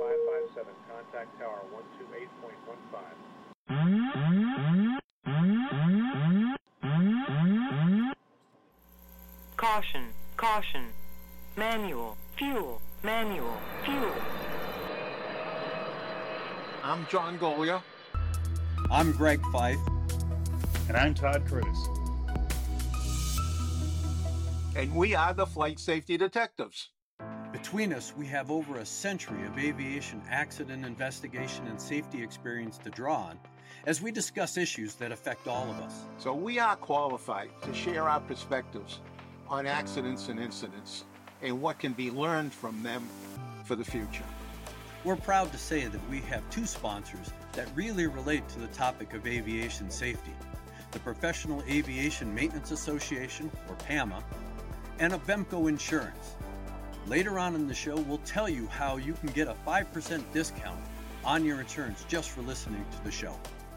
557, contact tower 128.15. Caution, caution. Manual, fuel, manual, fuel. I'm John Goglia. I'm Greg Feith. And I'm Todd Curtis. And we are the Flight Safety Detectives. Between us, we have over a century of aviation accident investigation and safety experience to draw on as we discuss issues that affect all of us. So we are qualified to share our perspectives on accidents and incidents and what can be learned from them for the future. We're proud to say that we have two sponsors that really relate to the topic of aviation safety the Professional Aviation Maintenance Association, or PAMA, and Avemco Insurance. Later on in the show, we'll tell you how you can get a 5% discount on your insurance just for listening to the show.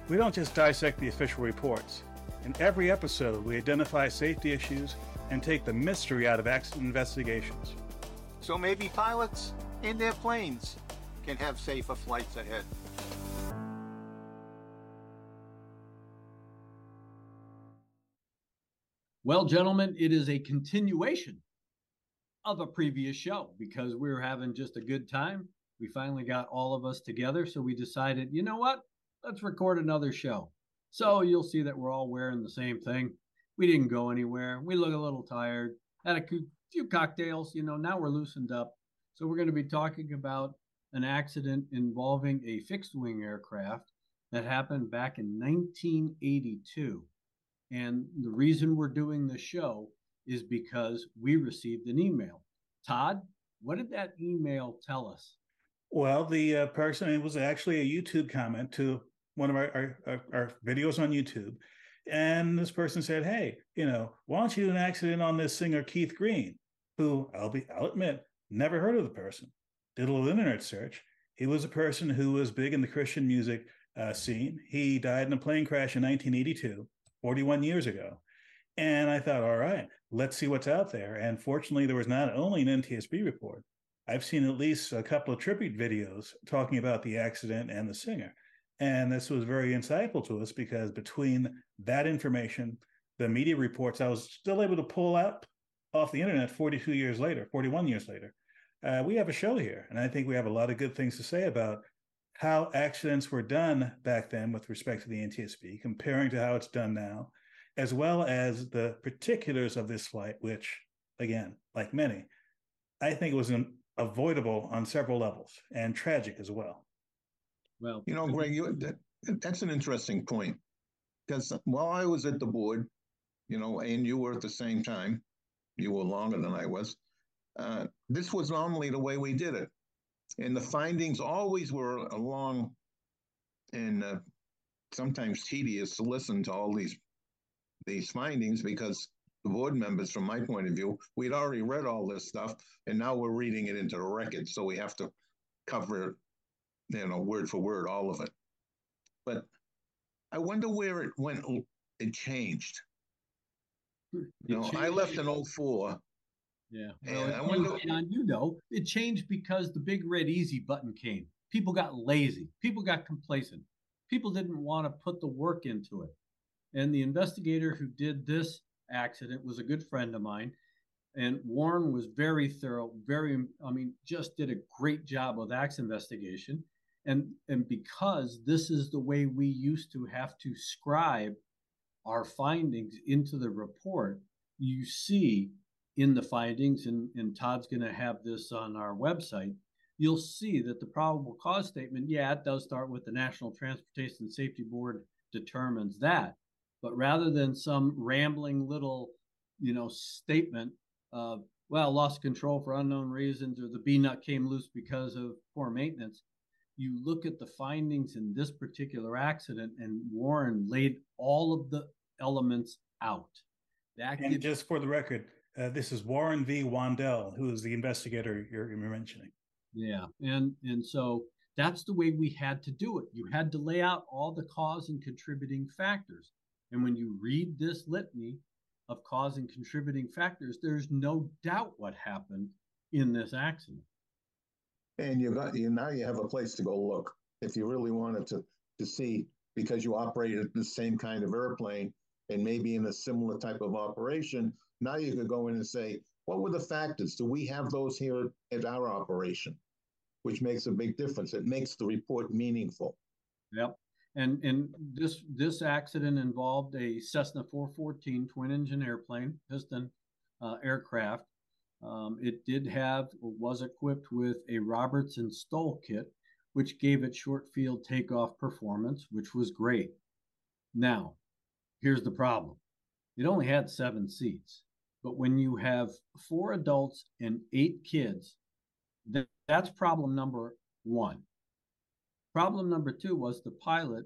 We don't just dissect the official reports. In every episode, we identify safety issues and take the mystery out of accident investigations. So maybe pilots and their planes can have safer flights ahead. Well, gentlemen, it is a continuation of a previous show because we were having just a good time. We finally got all of us together. So we decided, you know what? Let's record another show. So you'll see that we're all wearing the same thing. We didn't go anywhere. We look a little tired. Had a few cocktails. You know, now we're loosened up. So we're going to be talking about an accident involving a fixed wing aircraft that happened back in 1982. And the reason we're doing the show is because we received an email. Todd, what did that email tell us? Well, the uh, person, it was actually a YouTube comment to one of our, our, our videos on YouTube. And this person said, Hey, you know, why don't you do an accident on this singer, Keith Green, who I'll be, I'll admit, never heard of the person. Did a little internet search. He was a person who was big in the Christian music uh, scene. He died in a plane crash in 1982, 41 years ago. And I thought, all right, let's see what's out there. And fortunately, there was not only an NTSB report, I've seen at least a couple of tribute videos talking about the accident and the singer. And this was very insightful to us because between that information, the media reports, I was still able to pull up off the internet 42 years later, 41 years later. Uh, we have a show here. And I think we have a lot of good things to say about how accidents were done back then with respect to the NTSB, comparing to how it's done now, as well as the particulars of this flight, which, again, like many, I think it was avoidable on several levels and tragic as well. Well, you know, Greg, you, that, that's an interesting point because while I was at the board, you know, and you were at the same time, you were longer than I was. Uh, this was normally the way we did it, and the findings always were long and uh, sometimes tedious to listen to all these these findings because the board members, from my point of view, we'd already read all this stuff, and now we're reading it into the record, so we have to cover it, you know, word for word, all of it. But I wonder where it went. It changed. You know. I left in 04. Yeah. Well, I wonder, John, you know, it changed because the big red easy button came. People got lazy. People got complacent. People didn't want to put the work into it. And the investigator who did this accident was a good friend of mine. And Warren was very thorough, very, I mean, just did a great job with accident investigation. And, and because this is the way we used to have to scribe our findings into the report, you see in the findings, and, and Todd's going to have this on our website, you'll see that the probable cause statement, yeah, it does start with the National Transportation Safety Board determines that. But rather than some rambling little, you know, statement of, well, lost control for unknown reasons or the B nut came loose because of poor maintenance, you look at the findings in this particular accident, and Warren laid all of the elements out. That and gives- just for the record, uh, this is Warren V. Wandell, who is the investigator you're, you're mentioning. Yeah, and and so that's the way we had to do it. You had to lay out all the cause and contributing factors. And when you read this litany of cause and contributing factors, there's no doubt what happened in this accident. and you got you now you have a place to go look if you really wanted to to see because you operated the same kind of airplane and maybe in a similar type of operation. Now you could go in and say, what were the factors? Do we have those here at our operation? Which makes a big difference. It makes the report meaningful. Yep. And and this this accident involved a Cessna 414 twin engine airplane, piston uh, aircraft. Um, it did have was equipped with a Robertson STOL kit, which gave it short field takeoff performance, which was great. Now, here's the problem: it only had seven seats, but when you have four adults and eight kids, that, that's problem number one. Problem number two was the pilot,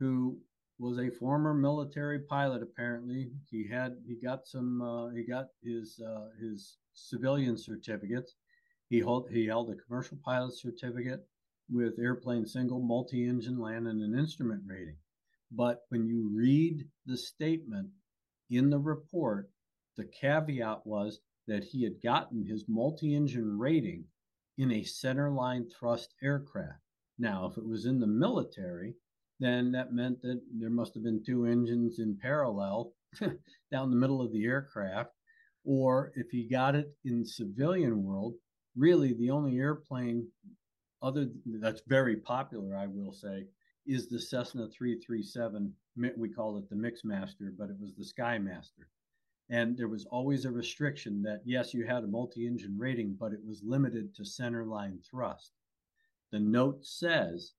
who was a former military pilot. Apparently, he had he got some uh, he got his uh, his civilian certificates. He held he held a commercial pilot certificate with airplane single, multi-engine land, and an instrument rating. But when you read the statement in the report, the caveat was that he had gotten his multi-engine rating in a centerline thrust aircraft. Now, if it was in the military, then that meant that there must have been two engines in parallel down the middle of the aircraft. Or if he got it in civilian world, really the only airplane other that's very popular, I will say, is the Cessna 337. We call it the Mixmaster, but it was the Skymaster. And there was always a restriction that yes, you had a multi-engine rating, but it was limited to centerline thrust. The note says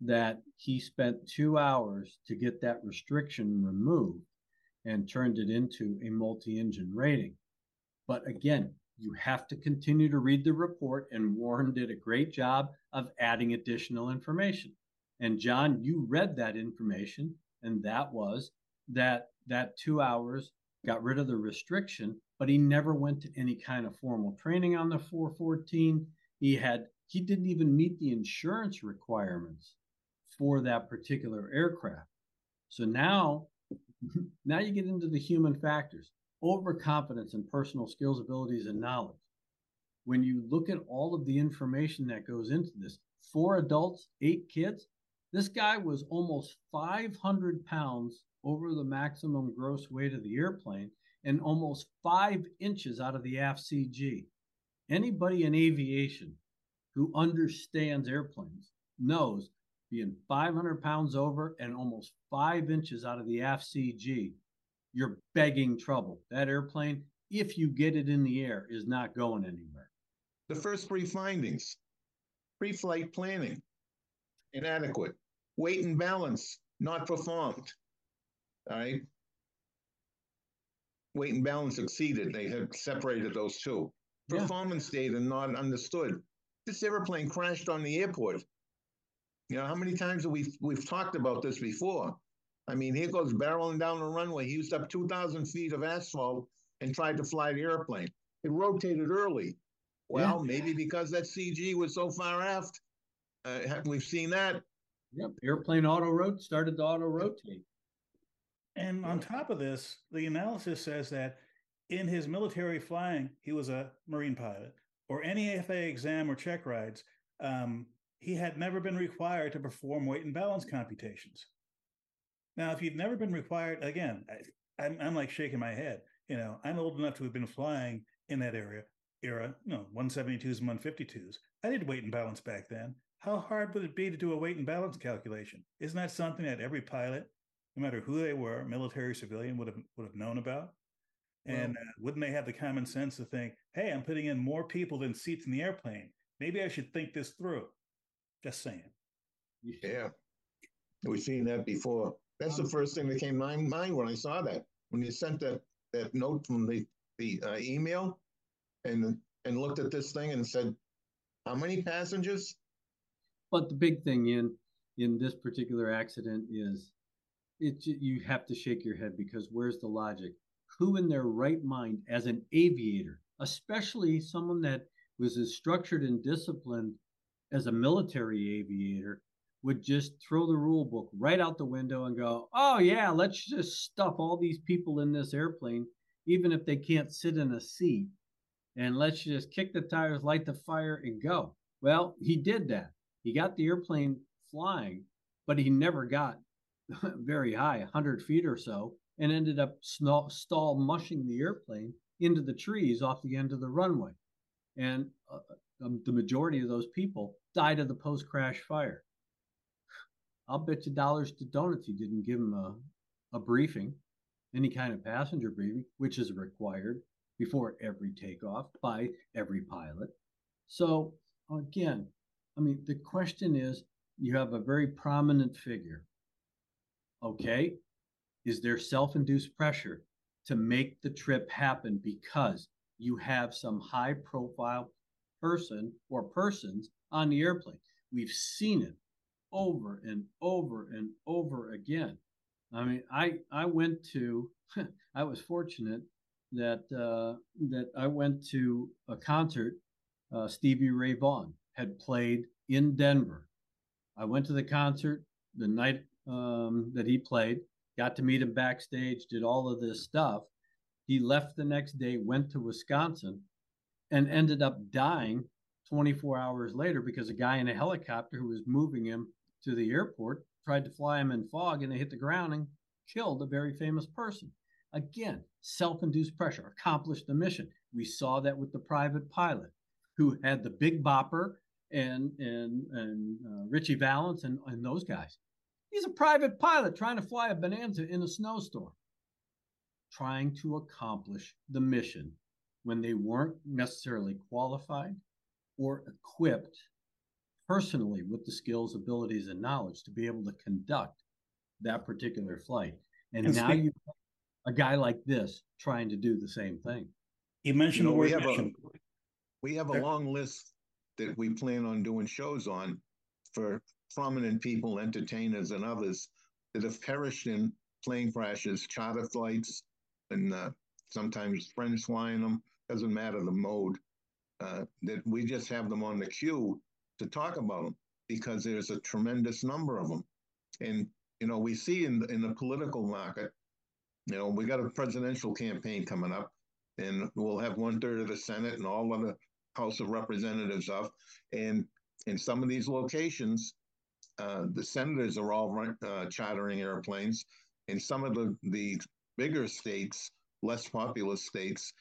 that he spent two hours to get that restriction removed and turned it into a multi engine rating. But again, you have to continue to read the report, and Warren did a great job of adding additional information. And John, you read that information, and that was that that two hours got rid of the restriction, but he never went to any kind of formal training on the 414. He had he didn't even meet the insurance requirements for that particular aircraft. So now, now you get into the human factors, overconfidence in personal skills, abilities, and knowledge. When you look at all of the information that goes into this, four adults, eight kids, this guy was almost 500 pounds over the maximum gross weight of the airplane and almost five inches out of the aft CG. Anybody in aviation who understands airplanes knows being 500 pounds over and almost five inches out of the aft CG, you're begging trouble. That airplane, if you get it in the air, is not going anywhere. The first three findings pre flight planning, inadequate, weight and balance, not performed. All right. Weight and balance exceeded. They had separated those two. Performance data not understood. This airplane crashed on the airport. You know, how many times have we we've talked about this before? I mean, here goes barreling down the runway. He used up 2,000 feet of asphalt and tried to fly the airplane. It rotated early. Well, yeah. maybe because that CG was so far aft. Uh, we've seen that. Yep, airplane auto rotate started to auto rotate. And on top of this, the analysis says that in his military flying, he was a Marine pilot or any FAA exam or check rides, um, he had never been required to perform weight and balance computations. Now, if you've never been required, again, I, am I'm like shaking my head. You know, I'm old enough to have been flying in that area era, you know, 172s and 152s. I did weight and balance back then. How hard would it be to do a weight and balance calculation? Isn't that something that every pilot, no matter who they were, military, civilian, would have would have known about? And uh, wouldn't they have the common sense to think, hey, I'm putting in more people than seats in the airplane. Maybe I should think this through. Just saying. Yeah. We've seen that before. That's the first thing that came to my mind when I saw that. When you sent that, that note from the, the uh, email and and looked at this thing and said, how many passengers? But the big thing in in this particular accident is it you have to shake your head because where's the logic? Who in their right mind as an aviator, especially someone that was as structured and disciplined as a military aviator, would just throw the rule book right out the window and go, oh, yeah, let's just stuff all these people in this airplane, even if they can't sit in a seat, and let's just kick the tires, light the fire, and go. Well, he did that. He got the airplane flying, but he never got very high, 100 feet or so, and ended up stall, mushing the airplane into the trees off the end of the runway. And uh, um, the majority of those people died of the post crash fire. I'll bet you dollars to donuts he didn't give him a, a briefing, any kind of passenger briefing, which is required before every takeoff by every pilot. So, again, I mean, the question is you have a very prominent figure. Okay, is there self induced pressure to make the trip happen because you have some high profile person or persons on the airplane? We've seen it over and over and over again. I mean, I I went to I was fortunate that uh, that I went to a concert. Uh, Stevie Ray Vaughan had played in Denver. I went to the concert the night um, that he played. Got to meet him backstage. Did all of this stuff. He left the next day, went to Wisconsin, and ended up dying 24 hours later because a guy in a helicopter who was moving him to the airport, tried to fly him in fog, and they hit the ground and killed a very famous person. Again, self induced pressure accomplished the mission. We saw that with the private pilot who had the big bopper and and and uh, Ritchie Valens and, and those guys. He's a private pilot trying to fly a bonanza in a snowstorm, trying to accomplish the mission when they weren't necessarily qualified or equipped personally with the skills, abilities, and knowledge to be able to conduct that particular flight. And, and now speak- you a guy like this trying to do the same thing. You mentioned you know, the word we have, a, we have a long list that we plan on doing shows on for prominent people, entertainers, and others that have perished in plane crashes, charter flights, and uh, sometimes friends flying them. Doesn't matter the mode. Uh, that we just have them on the queue to talk about them because there's a tremendous number of them. And, you know, we see in, in the political market, you know, we got a presidential campaign coming up and we'll have one third of the Senate and all of the House of Representatives up. And in some of these locations, uh, the senators are all run, uh, airplanes. In some of the, the bigger states, less populous states,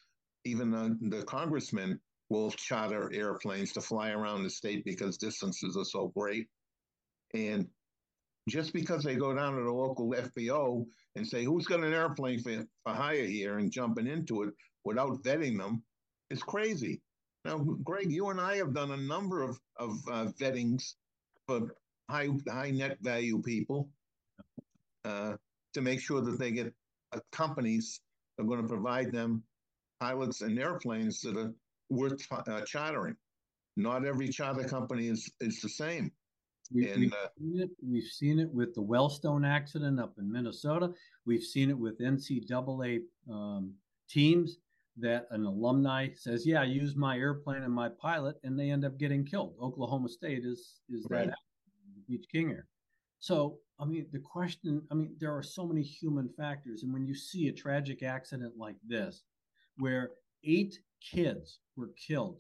even the, the congressmen will charter airplanes to fly around the state because distances are so great. And just because they go down to the local FBO and say, who's got an airplane for, for hire here and jumping into it without vetting them is crazy. Now, Greg, you and I have done a number of, of uh, vettings for high, high net value people uh, to make sure that they get uh, companies that are going to provide them pilots and airplanes that are worth uh, chartering. Not every charter company is is the same. We, and, we've, uh, seen it, we've seen it with the Wellstone accident up in Minnesota. We've seen it with NCAA um, teams that an alumni says, "Yeah, I use my airplane and my pilot," and they end up getting killed. Oklahoma State is is right. that Beech King Air. So, I mean, the question, I mean, there are so many human factors, and when you see a tragic accident like this, where eight kids were killed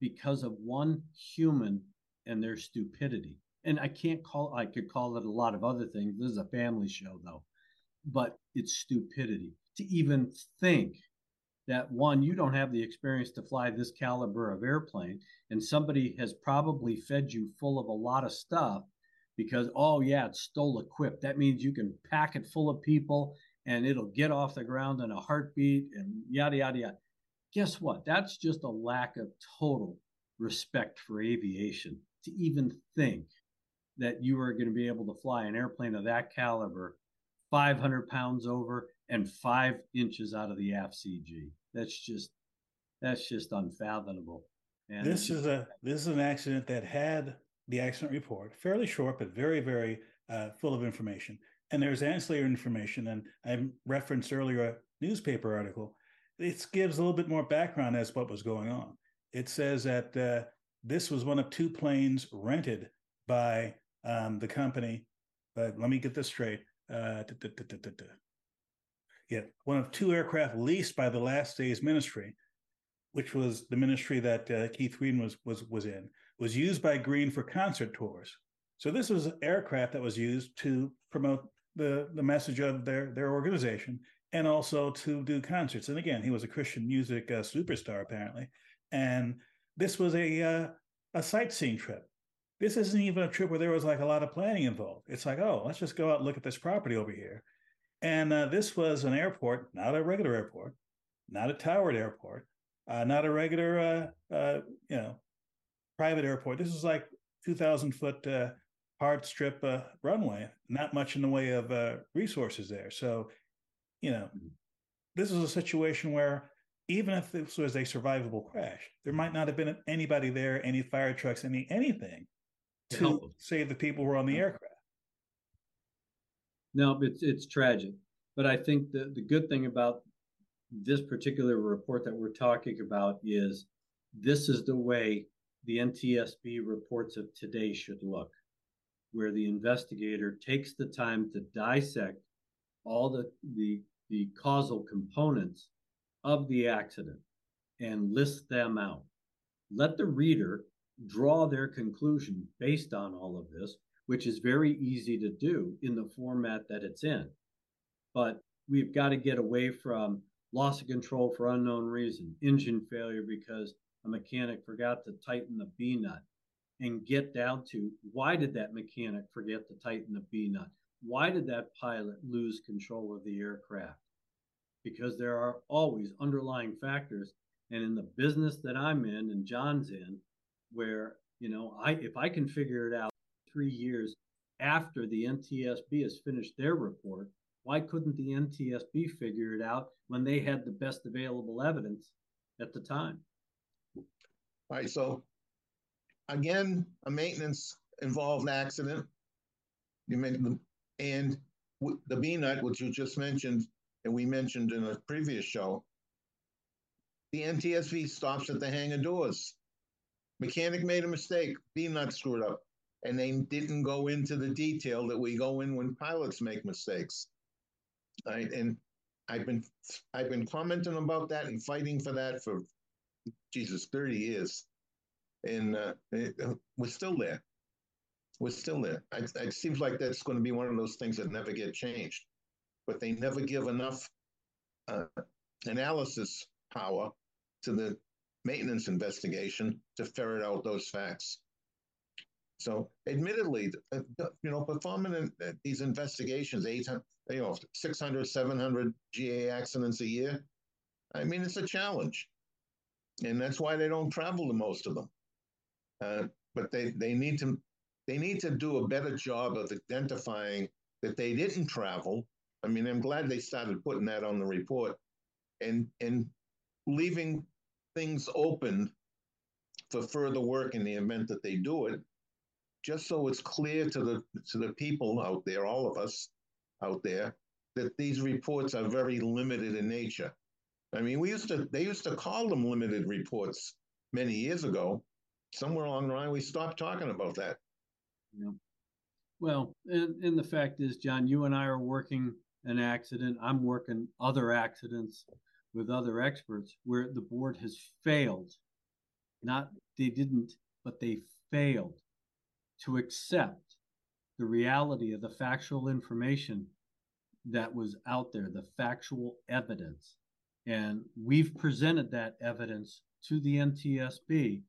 because of one human and their stupidity. And I can't call I could call it a lot of other things. This is a family show though. But it's stupidity to even think that one you don't have the experience to fly this caliber of airplane and somebody has probably fed you full of a lot of stuff because oh yeah it's STOL equipped that means you can pack it full of people and it'll get off the ground in a heartbeat and yada yada yada guess what? That's just a lack of total respect for aviation to even think that you are going to be able to fly an airplane of that caliber 500 pounds over and five inches out of the aft CG. That's just that's just unfathomable. And this is a this is an accident that had the accident report fairly short but very very uh, full of information. And there's ancillary information, and I referenced earlier a newspaper article it gives a little bit more background as what was going on. It says that uh, this was one of two planes rented by um, the company. But let me get this straight. Uh, yeah, one of two aircraft leased by the Last Days Ministry, which was the ministry that uh, Keith Green was was was in. Was used by Green for concert tours. So this was an aircraft that was used to promote the, the message of their, their organization and also to do concerts. And again, he was a Christian music uh, superstar apparently. And this was a uh, a sightseeing trip. This isn't even a trip where there was like a lot of planning involved. It's like, oh, let's just go out and look at this property over here. And uh, this was an airport, not a regular airport, not a towered airport, uh, not a regular, uh, uh you know, private airport. This is like 2,000 foot uh, hard strip uh, runway. Not much in the way of resources there. So, you know, mm-hmm. this is a situation where even if this was a survivable crash, there might not have been anybody there, any fire trucks, any anything to, to save the people who were on the aircraft. No, it's it's tragic. But I think the, the good thing about this particular report that we're talking about is this is the way the NTSB reports of today should look, where the investigator takes the time to dissect all the the, the causal components of the accident and list them out. Let the reader draw their conclusion based on all of this, which is very easy to do in the format that it's in. But we've got to get away from loss of control for unknown reason, engine failure because a mechanic forgot to tighten the B nut, and get down to why did that mechanic forget to tighten the B nut? Why did that pilot lose control of the aircraft? because there are always underlying factors. And in the business that I'm in and John's in, where, you know, I if I can figure it out three years after the NTSB has finished their report, why couldn't the NTSB figure it out when they had the best available evidence at the time? All right. So again, a maintenance involved accident. You mentioned, and the B nut, which you just mentioned, and we mentioned in a previous show, the NTSB stops at the hangar doors. Mechanic made a mistake, B nut screwed up, and they didn't go into the detail that we go in when pilots make mistakes. Right, and I've been I've been commenting about that and fighting for that for Jesus thirty years, and uh, it, we're still there. We're still there. It, it seems like that's going to be one of those things that never get changed but they never give enough uh, analysis power to the maintenance investigation to ferret out those facts. So, admittedly, uh, you know, performing uh, these investigations, 800, you know, 600, 700 GA accidents a year, I mean, it's a challenge. And that's why they don't travel to most of them. Uh, but they, they need to they need to do a better job of identifying that they didn't travel I mean, I'm glad they started putting that on the report and and leaving things open for further work in the event that they do it, just so it's clear to the to the people out there, all of us out there, that these reports are very limited in nature. I mean, we used to they used to call them limited reports many years ago. Somewhere along the line, we stopped talking about that. Yeah. Well, and, and the fact is, John, you and I are working an accident. I'm working other accidents with other experts where the board has failed. Not they didn't, but they failed to accept the reality of the factual information that was out there, the factual evidence. And we've presented that evidence to the NTSB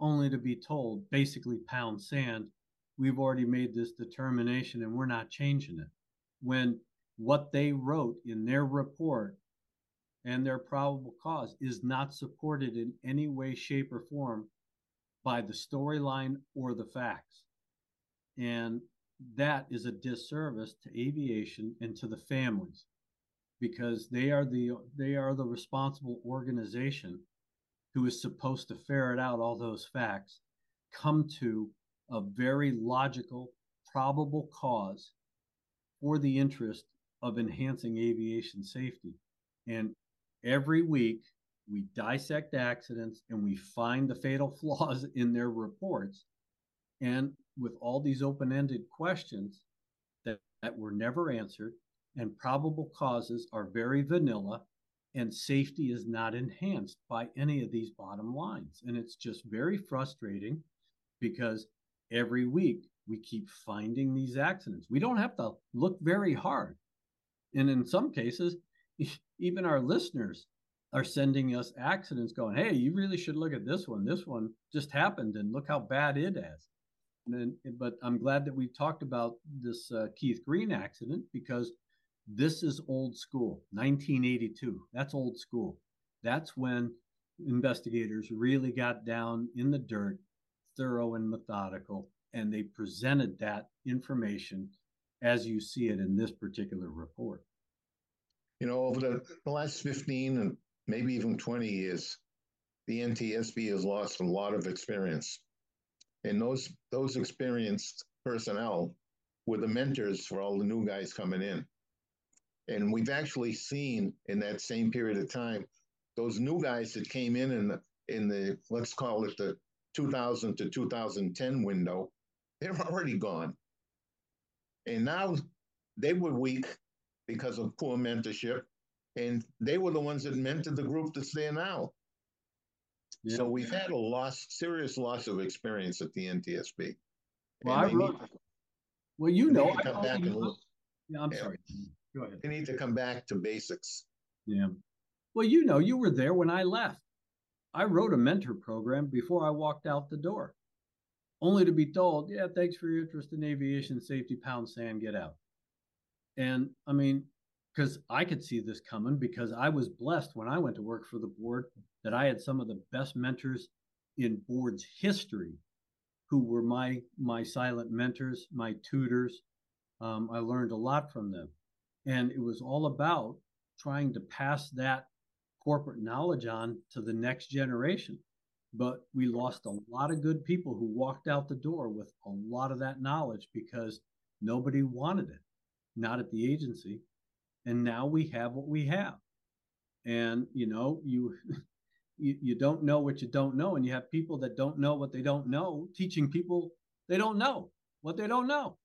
only to be told basically pound sand. We've already made this determination and we're not changing it. When what they wrote in their report and their probable cause is not supported in any way, shape, or form by the storyline or the facts. And that is a disservice to aviation and to the families because they are the they are the responsible organization who is supposed to ferret out all those facts come to a very logical probable cause for the interest of enhancing aviation safety. And every week we dissect accidents and we find the fatal flaws in their reports. And with all these open ended questions that, that were never answered, and probable causes are very vanilla, and safety is not enhanced by any of these bottom lines. And it's just very frustrating because every week we keep finding these accidents. We don't have to look very hard. And in some cases, even our listeners are sending us accidents going, hey, you really should look at this one. This one just happened and look how bad it is. And then, but I'm glad that we talked about this uh, Keith Green accident because this is old school, 1982. That's old school. That's when investigators really got down in the dirt, thorough and methodical, and they presented that information as you see it in this particular report. You know, over the, the last 15 and maybe even 20 years, the NTSB has lost a lot of experience. And those those experienced personnel were the mentors for all the new guys coming in. And we've actually seen in that same period of time, those new guys that came in in the, in the let's call it the 2000 to 2010 window, they're already gone. And now they were weak because of poor mentorship. And they were the ones that mentored the group that's there now. Yeah. So we've had a loss, serious loss of experience at the NTSB. Well, I wrote, need, well you know, I and look. Yeah, I'm yeah. sorry. Go ahead. They need to come back to basics. Yeah. Well, you know, you were there when I left. I wrote a mentor program before I walked out the door, only to be told, yeah, thanks for your interest in aviation safety, pound sand, get out. And I mean, because I could see this coming because I was blessed when I went to work for the board that I had some of the best mentors in board's history who were my my silent mentors, my tutors. Um, I learned a lot from them. And it was all about trying to pass that corporate knowledge on to the next generation. But we lost a lot of good people who walked out the door with a lot of that knowledge because nobody wanted it, not at the agency. And now we have what we have. And, you know, you. You, you don't know what you don't know, and you have people that don't know what they don't know, teaching people they don't know what they don't know,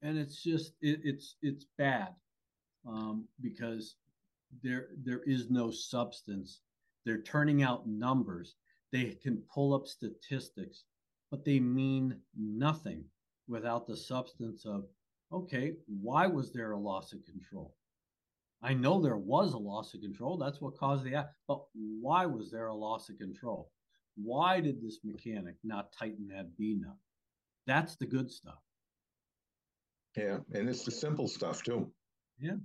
and it's just it, it's it's bad um, because there there is no substance. They're turning out numbers. They can pull up statistics, but they mean nothing without the substance of okay, why was there a loss of control? I know there was a loss of control. That's what caused the act. But why was there a loss of control? Why did this mechanic not tighten that B nut? That's the good stuff. Yeah, and it's the simple stuff too. Yeah.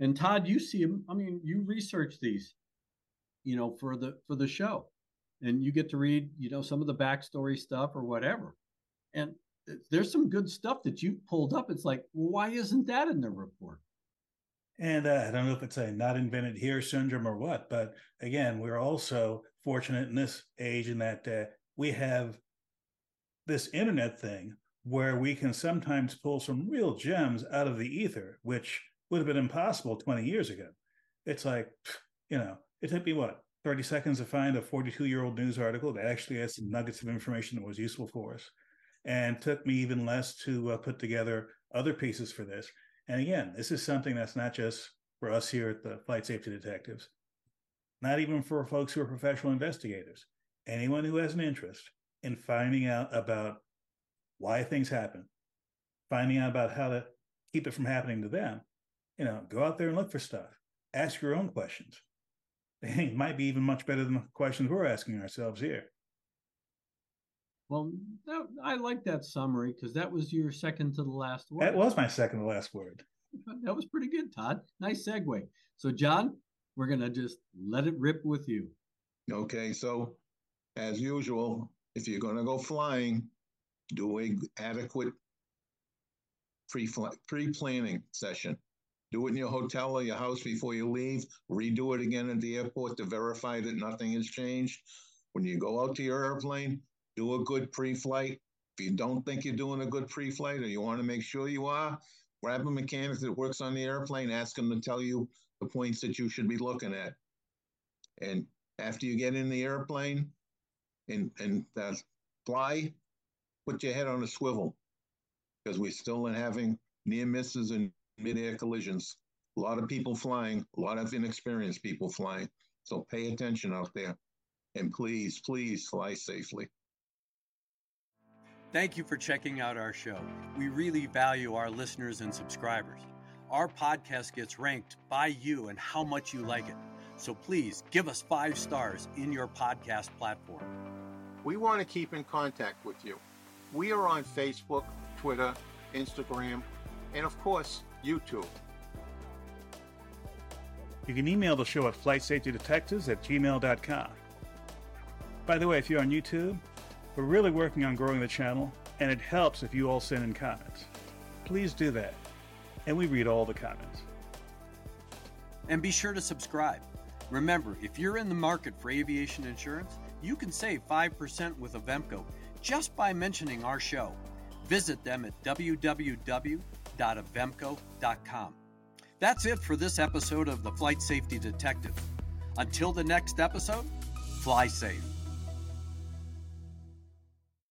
And Todd, you see them. I mean, you research these, you know, for the for the show, and you get to read, you know, some of the backstory stuff or whatever. And there's some good stuff that you pulled up. It's like, why isn't that in the report? And uh, I don't know if it's a not invented here syndrome or what, but again, we're also fortunate in this age in that uh, we have this internet thing where we can sometimes pull some real gems out of the ether, which would have been impossible 20 years ago. It's like, you know, it took me what, 30 seconds to find a 42 year old news article that actually had some nuggets of information that was useful for us. And took me even less to uh, put together other pieces for this. And again, this is something that's not just for us here at the Flight Safety Detectives, not even for folks who are professional investigators. Anyone who has an interest in finding out about why things happen, finding out about how to keep it from happening to them, you know, go out there and look for stuff. Ask your own questions. They might be even much better than the questions we're asking ourselves here. Well, that, I like that summary because that was your second to the last word. That was my second to last word. That was pretty good, Todd. Nice segue. So, John, we're going to just let it rip with you. Okay. So, as usual, if you're going to go flying, do a adequate pre pre planning session. Do it in your hotel or your house before you leave. Redo it again at the airport to verify that nothing has changed. When you go out to your airplane, do a good pre-flight. If you don't think you're doing a good pre-flight or you want to make sure you are, grab a mechanic that works on the airplane, ask him to tell you the points that you should be looking at. And after you get in the airplane and and uh, fly, put your head on a swivel because we're still in having near misses and mid-air collisions. A lot of people flying, a lot of inexperienced people flying. So pay attention out there. And please, please fly safely. Thank you for checking out our show. We really value our listeners and subscribers. Our podcast gets ranked by you and how much you like it. So please give us five stars in your podcast platform. We want to keep in contact with you. We are on Facebook, Twitter, Instagram, and of course, YouTube. You can email the show at flightsafetydetectives at gmail.com. By the way, if you're on YouTube, we're really working on growing the channel, and it helps if you all send in comments. Please do that, and we read all the comments. And be sure to subscribe. Remember, if you're in the market for aviation insurance, you can save 5% with Avemco just by mentioning our show. Visit them at www.avemco.com. That's it for this episode of the Flight Safety Detective. Until the next episode, fly safe.